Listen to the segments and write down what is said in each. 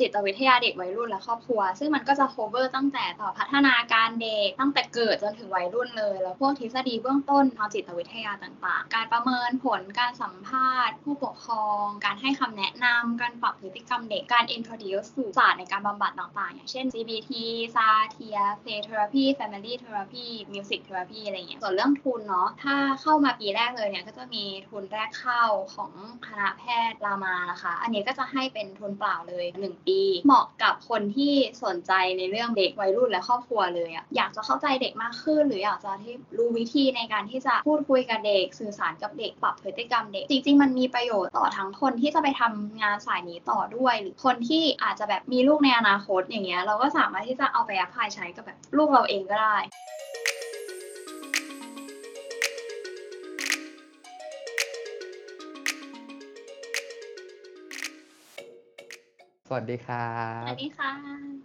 จิตวิทยาเด็กวัยรุ่นและครอบครัว ซึ่งมันก็จะ cover ตั้งแต่ต่อพัฒนาการเด็ก ตั้งแต่เกิดจนถึงวัยรุ่นเลย แล้วพวกทฤษฎีเบื้องต้นทางจิตวิทยาต่างๆ การประเมินผลการสัมภาษณ์ ผู้ปกครอง การให้คำแนะนำการปรับพฤติกรรมเด็ก การ introduce สู่ศาสตร์ในการบำบัดต่างๆ อย่างเช่น CBT ซาเทีย play therapy family therapy music therapy อะไรเงี้ย ส่วนเรื่องทุนเนาะ ถ้าเข้ามาปีแรกเลยเนี่ยก็จะมีทุนแรกเข้าของคณะแพทย์รามานะคะ อันนี้ก็จะให้เป็นทุนเปล่าเลย1ปี เหมาะกับคนที่สนใจในเรื่องเด็กวัยรุ่นและครอบครัวเลยอะอยากจะเข้าใจเด็กมากขึ้น หรืออยากจะที่รู้วิธีในการที่จะพูดคุยกับเด็ก สื่อสารกับเด็กปรับพฤติกรรมเด็ก จริง ๆ มันมีประโยชน์ต่อทั้งคนที่จะไปทำงานสายนี้ต่อด้วย หรือคนที่อาจจะแบบมีลูกในอนาคตอย่างเงี้ยเราก็สามารถที่จะเอาไปแอพพลายใช้กับแบบลูกเราเองก็ได้ สวัสดีครับสวัสดีค่ะ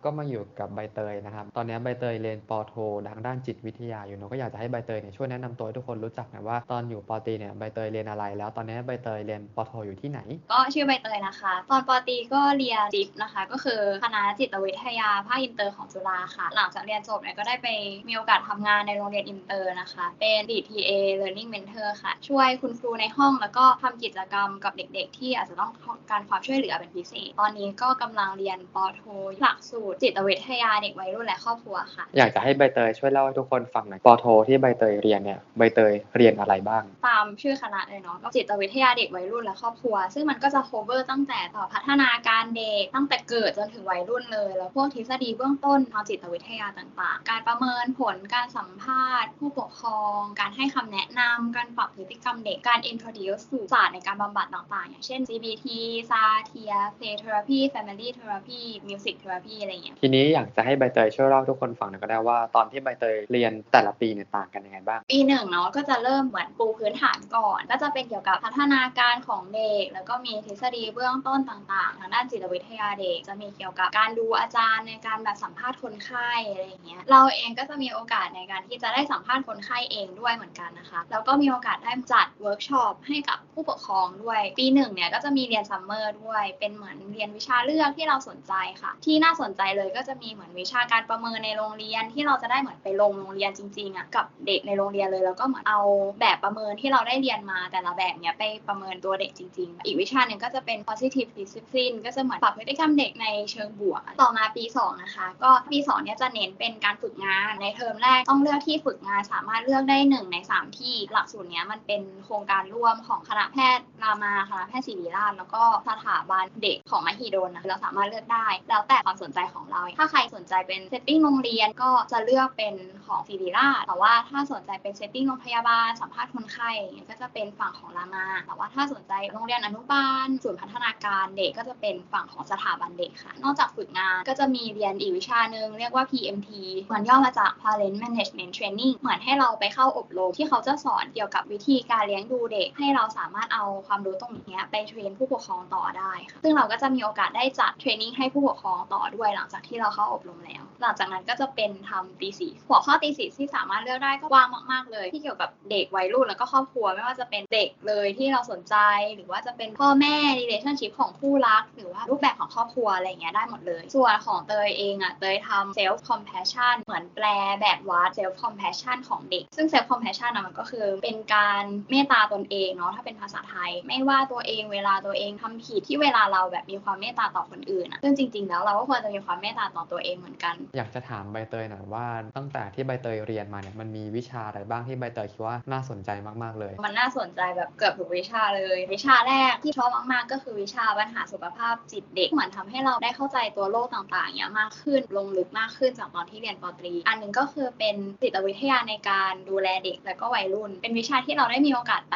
ก็มาอยู่กับใบเตยนะครับ ตอนนี้ใบเตยเรียนป.โททางด้านจิตวิทยาอยู่เนอะก็อยากจะให้ใบเตยเนี่ยช่วยแนะนำตัวให้ทุกคนรู้จักหน่อยว่าตอนอยู่ป.ตรีเนี่ยใบเตยเรียนอะไร แล้วตอนนี้ใบเตยเรียนป.โทอยู่ที่ไหน ก็ชื่อใบเตยนะคะ ตอนป.ตรีก็เรียน JIPP นะคะ ก็คือคณะจิตวิทยาภาคอินเตอร์ของจุฬาค่ะ หลังจากเรียนจบเนี่ยก็ได้ไปมีโอกาสทำงานในโรงเรียนอินเตอร์นะคะ เป็น TA Learning Mentor ค่ะ ช่วยคุณครูในห้องแล้วก็ทำกิจกรรมกับเด็ก ๆ ที่อาจจะต้องการความช่วยเหลือเป็นพิเศษ ตอนนี้ก็กำลังเรียนปอโทหลักสูตรจิตวิทยาเด็กวัยรุ่นและครอบครัวค่ะ อยากจะให้ใบเตยช่วยเล่าให้ทุกคนฟังหน่อยปอโทที่ใบเตยเรียนเนี่ยใบเตยเรียนอะไรบ้าง ตามชื่อคณะเลยเนาะก็จิตวิทยาเด็กวัยรุ่นและครอบครัว ซึ่งมันก็จะ cover ตั้งแต่ต่อพัฒนาการเด็กตั้งแต่เกิดจนถึงวัยรุ่นเลย แล้วพวกทฤษฎีเบื้องต้นทางจิตวิทยาต่างๆ การประเมินผลการสัมภาษณ์ ผู้ปกครอง การให้คำแนะนำการปรับพฤติกรรมเด็กการ introduce สู่ศาสตร์ในการบำบัดต่างๆ อย่างเช่น CBT Satir play therapy family therapy music therapy อะไรอย่างเงี้ยทีนี้อยากจะให้ใบเตยช่วยเล่าให้ทุกคนฟังหน่อยก็ได้ว่าตอนที่ใบเตยเรียนแต่ละปีเนี่ยต่างกันยังไงบ้าง ปีหนึ่งเนาะก็จะเริ่มเหมือนปูพื้นฐานก่อน ก็จะเป็นเกี่ยวกับพัฒนาการของเด็ก แล้วก็มีทฤษฎีเบื้องต้นต่างๆ ทางด้านจิตวิทยาเด็ก จะมีเกี่ยวกับการดูอาจารย์ในการแบบสัมภาษณ์คนไข้อะไรอย่างเงี้ยเราเองก็จะมีโอกาสในการที่จะได้สัมภาษณ์คนไข้เองด้วยเหมือนกันนะคะแล้วก็มีโอกาสได้จัดเวิร์กช็อปให้กับผู้ปกครองด้วย ปีหนึ่งเนี่ยก็จะมีเรียนซัมเมอร์ด้วยเป็นเหมือนเรียนวิชาเลือกที่เราสนใจค่ะ ที่น่าสนใจเลยก็จะมีเหมือนวิชาการประเมินในโรงเรียนที่เราจะได้เหมือนไปลงโรงเรียนจริงๆอะกับเด็กในโรงเรียนเลยแล้วก็เหมือนเอาแบบประเมินที่เราได้เรียนมาแต่ละแบบเนี้ยไปประเมินตัวเด็กจริง ๆ อีกวิชาหนึ่งก็จะเป็น positive discipline ก็จะเหมือนปรับพฤติกรรมเด็กในเชิงบวก ต่อมาปีสองนะคะ ก็ปีสองเนี่ยจะเน้นเป็นการฝึกงานในเทอมแรกต้องเลือกที่ฝึกงานสามารถเลือกได้หนึ่งในสามที่หลักสูตรเนี้ยมันเป็นโครงการร่วมของคณะแพทย์รามาคณะแพทย์ศิริราชแล้วก็สถาบันเด็กของมหิดลนะเราสามารถเลือกได้ แล้วแต่ความสนใจของเรา ถ้าใครสนใจเป็น setting โรงเรียนก็จะเลือกเป็นของศิริราชแต่ว่าถ้าสนใจเป็น setting โรงพยาบาลสัมภาษณ์คนไข้ก็จะเป็นฝั่งของรามา แต่ว่าถ้าสนใจโรงเรียนอนุบาลศูนย์พัฒนาการเด็กก็จะเป็นฝั่งของสถาบันเด็กค่ะ นอกจากฝึกงานก็จะมีเรียนอีกวิชาหนึ่งเรียกว่า PMT มันย่อมาจาก Parent Management Training เหมือนให้เราไปเข้าอบรมที่เขาจะสอนเกี่ยวกับวิธีการเลี้ยงดูเด็ก ให้เราสามารถเอาความรู้ตรงนี้ไป train ผู้ปกครองต่อได้ค่ะซึ่งเราก็จะมีโอกาสได้จัด training ให้ผู้ปกครองต่อด้วยหลังจากที่เราเข้าอบรมแล้ว หลังจากนั้นก็จะเป็นทำ thesis หัวข้อ thesis ที่สามารถเลือกได้ก็กว้างมาก ๆ เลย ที่เกี่ยวกับเด็กวัยรุ่นแล้วก็ครอบครัวไม่ว่าจะเป็นเด็กเลยที่เราสนใจ หรือว่าจะเป็นพ่อแม่ relationship ของคู่รัก หรือว่ารูปแบบของครอบครัวอะไรอย่างเงี้ยได้หมดเลย ส่วนของเตยเองอะเตยทำ self compassion เหมือนแปลแบบวัด self compassion ของเด็ก ซึ่ง self compassion อะมันก็คือเป็นการเมตตาตนเองเนาะถ้าเป็นภาษาไทย ไม่ว่าตัวเองเวลาตัวเองทำผิดที่เวลาเราแบบมีความเมตตาต่อคนอื่นอะซึ่งจริง ๆ แล้วเราก็ควรจะมีความเมตตาต่อตัวเองเหมือนกัน อยากจะถามใบเตยหน่อยว่าตั้งแต่ที่ใบเตยเรียนมาเนี่ยมันมีวิชาอะไรบ้างที่ใบเตยคิดว่าน่าสนใจมากๆเลย มันน่าสนใจแบบเกือบทุกวิชาเลย วิชาแรกที่ชอบมากๆ ก็คือวิชาปัญหาสุขภาพจิตเด็กเหมือนทำให้เราได้เข้าใจตัวโรคต่างๆเนี้ยมากขึ้นลงลึกมากขึ้นจากตอนที่เรียนปตรี อันหนึงก็คือเป็นจิตวิทยาในการดูแลเด็กและก็วัยรุ่น เป็นวิชาที่เราได้มีโอกาสไป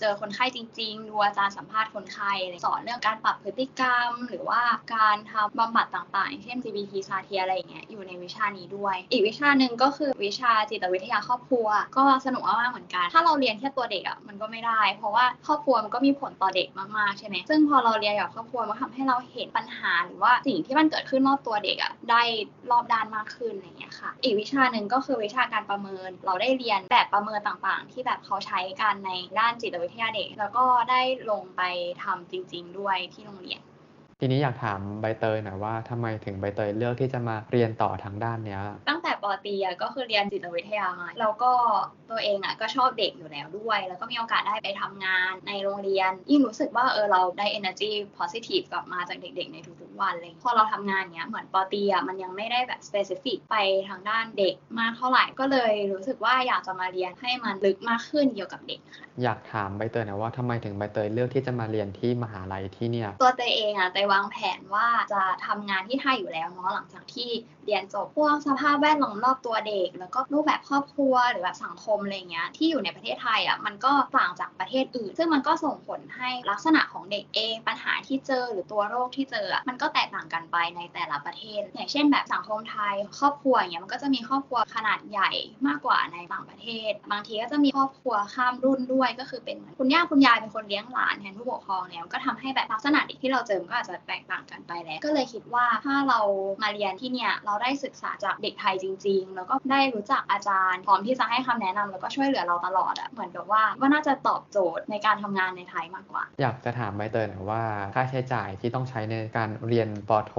เจอคนไข้จริง ๆ ดูอาจารย์สัมภาษณ์คนไข้สอนเรื่องการปรับพฤติกรรม หรือว่าการทำบำบัดต่างๆอย่างเช่น CBT ซาเทียอะไรอย่างเงี้ยอยู่ในวิชานี้ด้วย อีกวิชาหนึ่งก็คือวิชาจิตวิทยาครอบครัว ก็สนุกมากเหมือนกัน ถ้าเราเรียนแค่ตัวเด็กอะมันก็ไม่ได้ เพราะว่าครอบครัวมันก็มีผลต่อเด็กมากๆใช่ไหมซึ่งพอเราเรียนกับครอบครัวมันทำให้เราเห็นปัญหาหรือว่าสิ่งที่มันเกิดขึ้นรอบตัวเด็กอะได้รอบด้านมากขึ้นอะไรอย่างเงี้ยค่ะ อีกวิชาหนึ่งก็คือวิชาการประเมิน เราได้เรียนแบบประเมินต่างๆ ที่แบบเขาใช้กันในด้านจิตวิทยาเด็ก แล้วก็ได้ลงไปทำจริง ๆ ด้วยที่โรงเรียน ทีนี้อยากถามใบเตยหน่อยว่าทำไมถึงใบเตยเลือกที่จะมาเรียนต่อทางด้านเนี้ย ตั้งแต่ปอต.ีอะก็คือเรียนจิตวิทยามาแล้วก็ตัวเองอะก็ชอบเด็กอยู่แล้วด้วย แล้วก็มีโอกาสได้ไปทำงานในโรงเรียนยิ่งรู้สึกว่าเออเราได้ energy positive กลับมาจากเด็กๆในทุก วันเลยพอเราทำงานเนี้ยเหมือนปอตรีอะมันยังไม่ได้แบบ specific ไปทางด้านเด็กมากเท่าไหร่ก็เลยรู้สึกว่าอยากจะมาเรียนให้มันลึกมากขึ้นเกี่ยวกับเด็กค่ะอยากถามใบเตยหน่อยว่าทำไมถึงใบเตยเลือกที่จะมาเรียนที่มหาลัยที่เนี่ยตัวเตยเองอะเตยวางแผนว่าจะทำงานที่ไทยอยู่แล้วเนาะหลังจากที่เรียนจบพวกสภาพแวดล้อมรอบตัวเด็ก แล้วก็รูปแบบครอบครัวหรือแบบสังคมอะไรเงี้ยที่อยู่ในประเทศไทยอะมันก็ต่างจากประเทศอื่น ซึ่งมันก็ส่งผลให้ลักษณะของเด็กเองปัญหาที่เจอหรือตัวโรคที่เจออะมันก็็แตกต่างกันไปในแต่ละประเทศ อย่างเช่นแบบสังคมไทย ครอบครัวอย่างเงี้ยมันก็จะมีครอบครัวขนาดใหญ่มากกว่าในต่างประเทศ บางทีก็จะมีครอบครัวข้ามรุ่นด้วย ก็คือเป็นเหมือนคุณย่าคุณยายเป็นคนเลี้ยงหลานแทนผู้ปกครองเนี่ยก็ทำให้แบบลักษณะเด็กที่เราเจอมันก็อาจจะแตกต่างกันไปแล้ว ก็เลยคิดว่าถ้าเรามาเรียนที่เนี่ยเราได้ศึกษาจากเด็กไทยจริง ๆ แล้วก็ได้รู้จักอาจารย์พร้อมที่จะให้คำแนะนำแล้วก็ช่วยเหลือเราตลอดอะเหมือนกับว่าว่าน่าจะตอบโจทย์ในการทำงานในไทยมากกว่า อยากจะถามใบเตยหน่อยว่าค่าใช้จ่ายที่ต้องใช้ในการเรียียนปอโท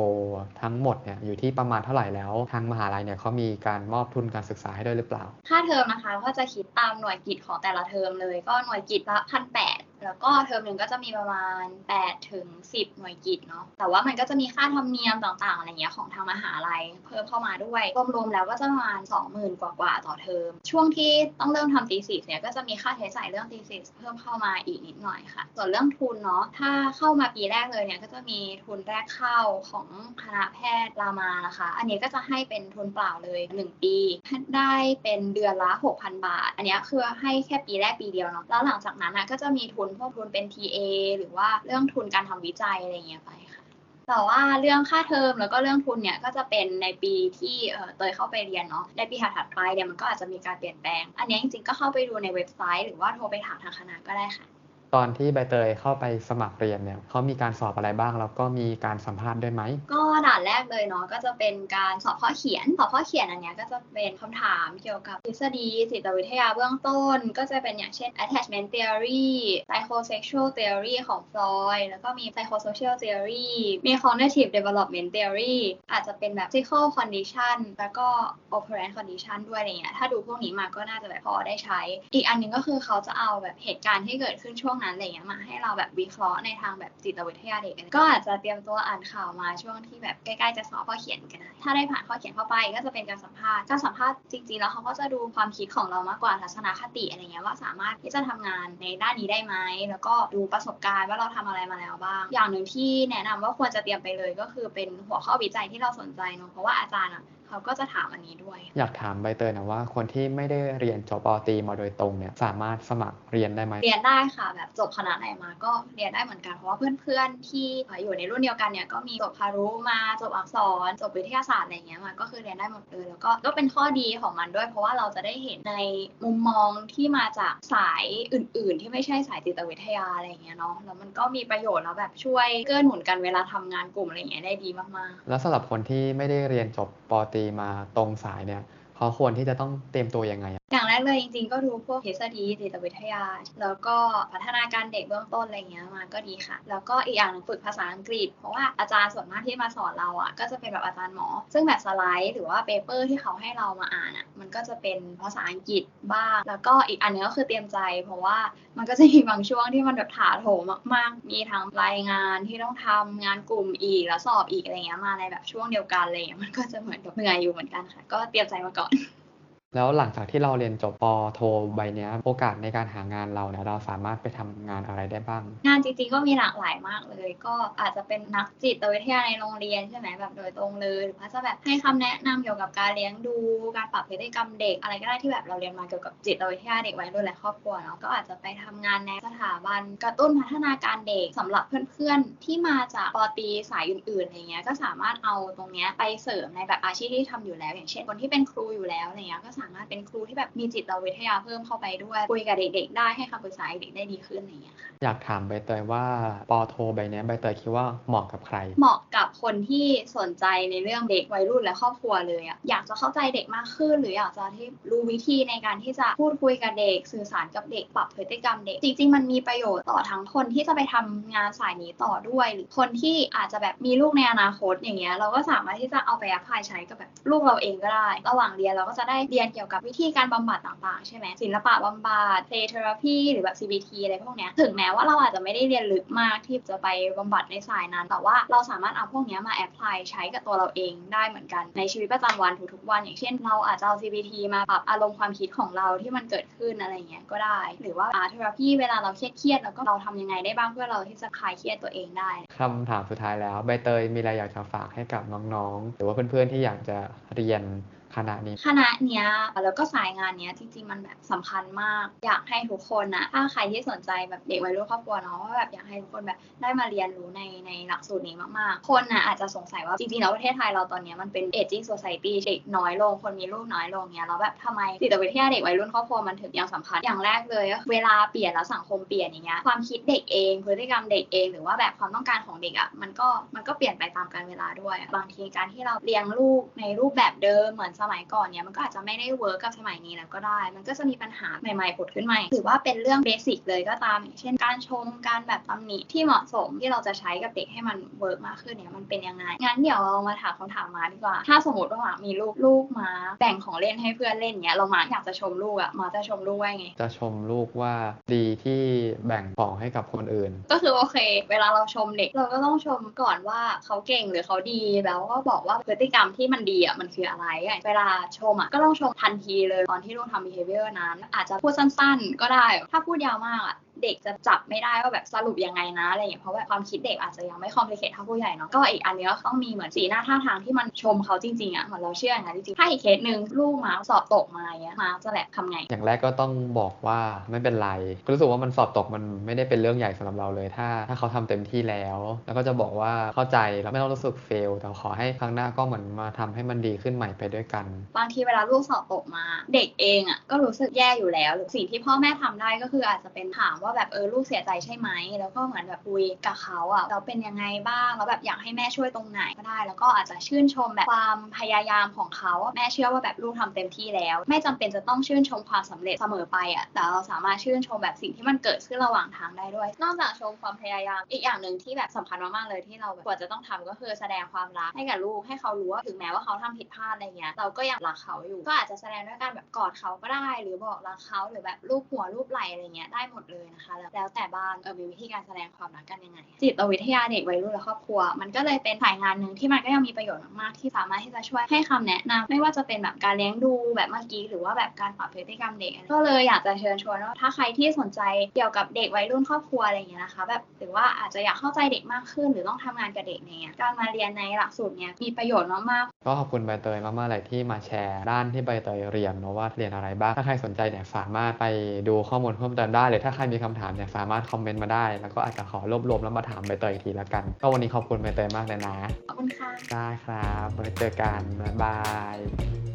ทั้งหมดเนี่ยอยู่ที่ประมาณเท่าไหร่แล้ว ทางมหาลัยเนี่ยเขามีการมอบทุนการศึกษาให้ด้วยหรือเปล่า ค่าเทอมนะคะก็จะคิดตามหน่วยกิจของแต่ละเทอมเลย ก็หน่วยกิจละพันแปด แล้วก็เทอมหนึ่งก็จะมีประมาณ8ถึง10 หน่วยกิจเนาะแต่ว่ามันก็จะมีค่าธรรมเนียมต่างๆอะไรเงี้ยของทางมหาลัยเพิ่มเข้ามาด้วยรวมๆแล้วก็จะประมาณ20,000กว่าๆต่อเทอมช่วงที่ต้องเริ่มทำตีสิเนี่ยก็จะมีค่าใช้จ่ายเรื่องตีสิเพิ่มเข้ามาอีกนิดหน่อยค่ะ ส่วนเรื่องทุนเนาะถ้าเข้ามาปีแรกเลยเนี่ยก็จะมีทุนแรกเข้าของคณะแพทย์รามานะคะ อันนี้ก็จะให้เป็นทุนเปล่าเลย 1 ปีได้เป็นเดือนละ 6,000 บาท อันนี้คือให้แค่ปีแรกปีเดียวเนาะแล้วหลังจากนั้นนะก็จะมีทุนพวกทุนเป็น TA หรือว่าเรื่องทุนการทำวิจัยอะไรเงี้ยไปค่ะ แต่ว่าเรื่องค่าเทอมแล้วก็เรื่องทุนเนี่ยก็จะเป็นในปีที่เตยเข้าไปเรียนเนาะในปีถัดไปเนี่ยมันก็อาจจะมีการเปลี่ยนแปลง อันนี้จริงๆก็เข้าไปดูในเว็บไซต์ หรือว่าโทรไปถามทางคณะก็ได้ค่ะ ตอนที่ใบเตยเข้าไปสมัครเรียนเนี่ยเขามีการสอบอะไรบ้างแล้วก็มีการสัมภาษณ์ด้วยไหมก็ด่านแรกเลยเนาะก็จะเป็นการสอบข้อเขียนสอบข้อเขียนอันเนี้ยก็จะเป็นคำถามเกี่ยวกับทฤษฎีจิตวิทยาเบื้องต้น ก็จะเป็นอย่างเช่น attachment theory psychosexual theory ของ Freud แล้วก็มี psychosocial theory มี cognitive development theory อาจจะเป็นแบบ physical condition แล้วก็ operant condition ด้วยอะไรเงี้ยถ้าดูพวกนี้มาก็น่าจะแบบพอได้ใช้ อีกอันหนึงก็คือเขาจะเอาแบบเหตุการณ์ที่เกิดขึ้นช่วงนั้นอะไรเงี้ยมาให้เราแบบวิเคราะห์ในทางแบบจิตวิทยาเด็กก็อาจจะเตรียมตัวอ่านข่าวมาช่วงที่แบบใกล้ๆจะสอบข้อเขียนกันได้ถ้าได้ผ่านข้อเขียนเข้าไปก็จะเป็นการสัมภาษณ์การสัมภาษณ์จริงๆแล้วเขาก็จะดูความคิดของเรามากกว่าทัศนคติอะไรเงี้ยว่าสามารถที่จะทำงานในด้านนี้ได้ไหมแล้วก็ดูประสบการณ์ว่าเราทำอะไรมาแล้วบ้าง อย่างหนึ่งที่แนะนำว่าควรจะเตรียมไปเลยก็คือเป็นหัวข้อวิจัยที่เราสนใจเนาะเพราะว่าอาจารย์อะเขาก็จะถามอันนี้ด้วย อยากถามใบเตยนะว่า คนที่ไม่ได้เรียนจบปอตรีมาโดยตรงเนี่ยสามารถสมัครเรียนได้ไหมเรียนได้ค่ะ แบบจบคณะไหนมาก็เรียนได้เหมือนกันเพราะว่าเพื่อนๆที่อยู่ในรุ่นเดียวกันเนี่ยก็มีจบพารุมาจบอักษรจบวิทยาศาสตร์อะไรเงี้ยมาก็คือเรียนได้หมดเลยแล้วก็ก็เป็นข้อดีของมันด้วย เพราะว่าเราจะได้เห็นในมุมมองที่มาจากสายอื่น ๆ ที่ไม่ใช่สายจิตวิทยาอะไรเงี้ยเนาะแล้วมันก็มีประโยชน์แล้วแบบช่วยเกื้อหนุนกันเวลาทำงานกลุ่มอะไรเงี้ยได้ดีมากๆ แล้วสำหรับคนที่ไม่ได้เรียนจบปอตตีมาตรงสายเนี่ย เขาควรที่จะต้องเตรียมตัวยังไงอะอย่างแรกเลยจริงๆ ก็ดูพวกทฤษฎีจิตวิทยา แล้วก็พัฒนาการเด็กเบื้องต้นอะไรเงี้ยมาก็ดีค่ะ แล้วก็อีกอย่างหนึงฝึกภาษาอังกฤษ เพราะว่าอาจารย์ส่วนมากที่มาสอนเราอะก็จะเป็นแบบอาจารย์หมอ ซึ่งแบบสไลด์หรือว่า paper ที่เขาให้เรามาอ่านอะมันก็จะเป็นภาษาอังกฤษบ้าง แล้วก็อีกอันนึงก็คือเตรียมใจ เพราะว่ามันก็จะมีบางช่วงที่มันแบบถาโถมมากๆ มีทั้งรายงานที่ต้องทำงานกลุ่มอีกแล้วสอบอีกอะไรเงี้ยมาในแบบช่วงเดียวกันอะไรเลยมันก็จะเหมือนเหนื่อยอยู่เหมือนกันค่ะ ก็เตรียมใจมาก่อน on. แล้วหลังจากที่เราเรียนจบป.โทใบนี้โอกาสในการหางานเราเนี่ยเราสามารถไปทำงานอะไรได้บ้าง งานจริงๆก็มีหลากหลายมากเลย ก็อาจจะเป็นนักจิตวิทยาในโรงเรียนใช่ไหมแบบโดยตรงเลยหรือว่าจะแบบให้คำแนะนำเกี่ยวกับการเลี้ยงดู การปรับพฤติกรรมเด็กอะไรก็ได้ที่แบบเราเรียนมาเกี่ยวกับจิตวิทยาเด็กวัยรุ่นและครอบครัวเนาะก็อาจจะไปทำงานในสถาบันกระตุ้นพัฒนาการเด็กสำหรับเพื่อนๆที่มาจากปตีสายอื่นๆอะไรเงี้ยก็สามารถเอาตรงเนี้ยไปเสริมในแบบอาชีพที่ทำอยู่แล้ว อย่างเช่นคนที่เป็นครูอยู่แล้วอะไรเงี้ยก็สามารถเป็นครูที่แบบมีจิตวิทยาเพิ่มเข้าไปด้วยคุยกับเด็ก ๆ ได้ให้คำปรึกษาเด็กได้ดีขึ้นอะไรอย่างเงี้ยค่ะอยากถามใบเตยว่าปอโทใบเนี้ยใบเตยคิดว่าเหมาะกับใคร เหมาะกับคนที่สนใจในเรื่องเด็กวัยรุ่นและครอบครัวเลยอะอยากจะเข้าใจเด็กมากขึ้น หรืออยากจะที่รู้วิธีในการที่จะพูดคุยกับเด็ก สื่อสารกับเด็กปรับพฤติกรรมเด็กจริงๆมันมีประโยชน์ต่อทั้งคนที่จะไปทำงานสายนี้ต่อด้วย หรือคนที่อาจจะแบบมีลูกในอนาคตอย่างเงี้ยเราก็สามารถที่จะเอาไปแอพพลายใช้กับแบบลูกเราเองก็ได้ ระหว่างเรียนเราก็จะได้เรียนเกี่ยวกับวิธีการบำบัดต่างๆ ใช่ไหมศิลปะบำบัด play therapy หรือแบบ CBT อะไรพวกเนี้ยถึงแม้ว่าเราอาจจะไม่ได้เรียนลึกมากที่จะไปบำบัดในสายนั้น แต่ว่าเราสามารถเอาพวกเนี้ยมาแอพพลายใช้กับตัวเราเองได้เหมือนกันในชีวิตประจำวันทุกๆวัน อย่างเช่น เราอาจจะเอา CBT มาปรับอารมณ์ความคิดของเราที่มันเกิดขึ้นอะไรเงี้ยก็ได้ หรือว่า art therapy เวลาเราเครียดๆแล้วก็เราทำยังไงได้บ้างเพื่อเราที่จะคลายเครียดตัวเองได้คำถามสุดท้ายแล้วใบเตยมีอะไรอยากจะฝากให้กับน้องๆ หรือว่าเพื่อนๆที่อยากจะเรียน คณะนี้คณะเนี้ยแล้วก็สายงานเนี้ยจริงๆมันแบบสำคัญมาก อยากให้ทุกคนนะถ้าใครที่สนใจแบบเด็กวัยรุ่นครอบครัวเนาะว่าแบบอยากให้ทุกคนแบบได้มาเรียนรู้ในในหลักสูตรนี้มากๆ คนนะอาจจะสงสัยว่าจริงๆแล้วประเทศไทยเราตอนเนี้ยมันเป็น aging society เด็กน้อยลงคนมีลูกน้อยลงเนี้ยแล้วแบบทำไมจิตวิทยาเด็กวัยรุ่นครอบครัวมันถึงยังสำคัญอย่างแรกเลยเวลาเปลี่ยนแล้วสังคมเปลี่ยนอย่างเงี้ยความคิดเด็กเอง พฤติกรรมเด็กเอง หรือว่าแบบความต้องการของเด็กอะมันก็มันก็เปลี่ยนไปตามกาลเวลาด้วย บางทีการที่เราเลี้ยงลูกในรูปแบบเดิมเหมือนสมัยก่อนเนี้ยมันก็อาจจะไม่ได้ work กับสมัยนี้แล้วก็ได้ มันก็จะมีปัญหาใหม่ๆผุดขึ้นมาถือว่าเป็นเรื่อง basic เลยก็ตามอย่างเช่น การชมการแบบตำหนิที่เหมาะสมที่เราจะใช้กับเด็กให้มัน work มากขึ้นเนี่ยมันเป็นยังไงงั้นเดี๋ยวเรามาถามคำถามมาดีกว่า ถ้าสมมติว่าหมามีลูกลูกมาแบ่งของเล่นให้เพื่อนเล่นเนี้ยเรามาอยากจะชมลูกอะมาจะชมลูกว่าไงจะชมลูกว่าดีที่แบ่งของให้กับคนอื่น ก็คือโอเค เวลาเราชมเด็กเราก็ต้องชมก่อนว่าเขาเก่งหรือเขาดีแล้วก็บอกว่าพฤติกรรมที่มันดีอะมันคืออะไรอะเวลาชมอะก็ต้องชมทันทีเลยตอนที่ลูกทำ behavior นั้น อาจจะพูดสั้นๆ ก็ได้ ถ้าพูดยาวมากอะ เด็กจะจับไม่ได้ว่าแบบสรุปยังไงนะอะไรอย่างเงี้ยเพราะแบบความคิดเด็กอาจจะยังไม่ complicate เท่าผู้ใหญ่เนาะก็อีกอันเนี้ยก็ต้องมีเหมือนสีหน้าท่าทางที่มันชมเขาจริงๆอะเหมือนเราเชื่ออย่างนั้นจริงๆถ้าอีกเคสหนึ่งลูกมาสอบตกมาอย่างเงี้ยมาจะแบบทำไง อย่างแรกก็ต้องบอกว่าไม่เป็นไรก็รู้สึกว่ามันสอบตกมันไม่ได้เป็นเรื่องใหญ่สำหรับเราเลยถ้า ถ้าเขาทำเต็มที่แล้ว แล้วก็จะบอกว่าเข้าใจแล้วไม่ต้องรู้สึกเฟลแต่ขอให้ครั้งหน้าก็เหมือนมาทำให้มันดีขึ้นใหม่ไปด้วยกัน บางทีเวลาลูกสอบตกมา เด็กเองอะก็รู้สึกแย่อยู่แล้วหรือสิ่งที่พ่อแม่ทำได้ก็คืออาจจะเป็นถามว่าแบบเออลูกเสียใจใช่ไหม แล้วก็เหมือนแบบคุยกับเขาอะเราเป็นยังไงบ้างแล้วแบบอยากให้แม่ช่วยตรงไหนก็ได้ แล้วก็อาจจะชื่นชมแบบความพยายามของเขาแม่เชื่อว่าแบบลูกทำเต็มที่แล้ว ไม่จำเป็นจะต้องชื่นชมความสำเร็จเสมอไปอะแต่เราสามารถชื่นชมแบบสิ่งที่มันเกิดขึ้นระหว่างทางได้ด้วย นอกจากชมความพยายามอีกอย่างหนึ่งที่แบบสำคัญมากๆเลยที่เราแบบควรจะต้องทำก็คือแสดงความรักให้กับลูกให้เขารู้ว่าถึงแม้ว่าเขาทำผิดพลาดอะไรเงี้ยเราก็ยังรักเขาอยู่ ก็อาจจะแสดงด้วยการแบบกอดเขาก็ได้ หรือบอกรักเขาหรือแบบรูปหัวรูปไหล่อะไรเงี้ยได้หมดเลยนะคะ แล้วแล้วแต่บ้านเออมีวิธีการแสดงความรักกันยังไง จิตวิทยาเด็กวัยรุ่นและครอบครัว มันก็เลยเป็นสายงานหนึ่งที่มันก็ยังมีประโยชน์มากๆที่สามารถที่จะช่วยให้คำแนะนำไม่ว่าจะเป็นแบบการเลี้ยงดูแบบเมื่อกี้หรือว่าแบบการปรับพฤติกรรมเด็กก็เลยอยากจะเชิญชวนว่าถ้าใครที่สนใจเกี่ยวกับเด็กวัยรุ่นครอบครัวอะไรอย่างเงี้ยนะคะ แบบหรือว่าอาจจะอยากเข้าใจเด็กมากขึ้น หรือต้องทำงานกับเด็กเนี่ยการมาเรียนในหลักสูตรเนี้ยมีประโยชน์มากๆก็ขอบคุณใบเตยมากๆเลยที่มาแชร์ด้านที่ใบเตยเรียนเนอะว่าเรียนอะไรบ้างถ้าใครสนใจเนี่ยสามารถไปดูข้อมูลเพิ่มเติมได้หรือถ้าใครมีคำถามเนี่ยสามารถคอมเมนต์มาได้ แล้วก็อาจจะขอรวบรวมแล้วมาถามใบเตยอีกทีละกัน ก็วันนี้ขอบคุณใบเตยมากเลยนะ ขอบคุณค่ะ ได้ครับไว้เจอกันบ๊ายบาย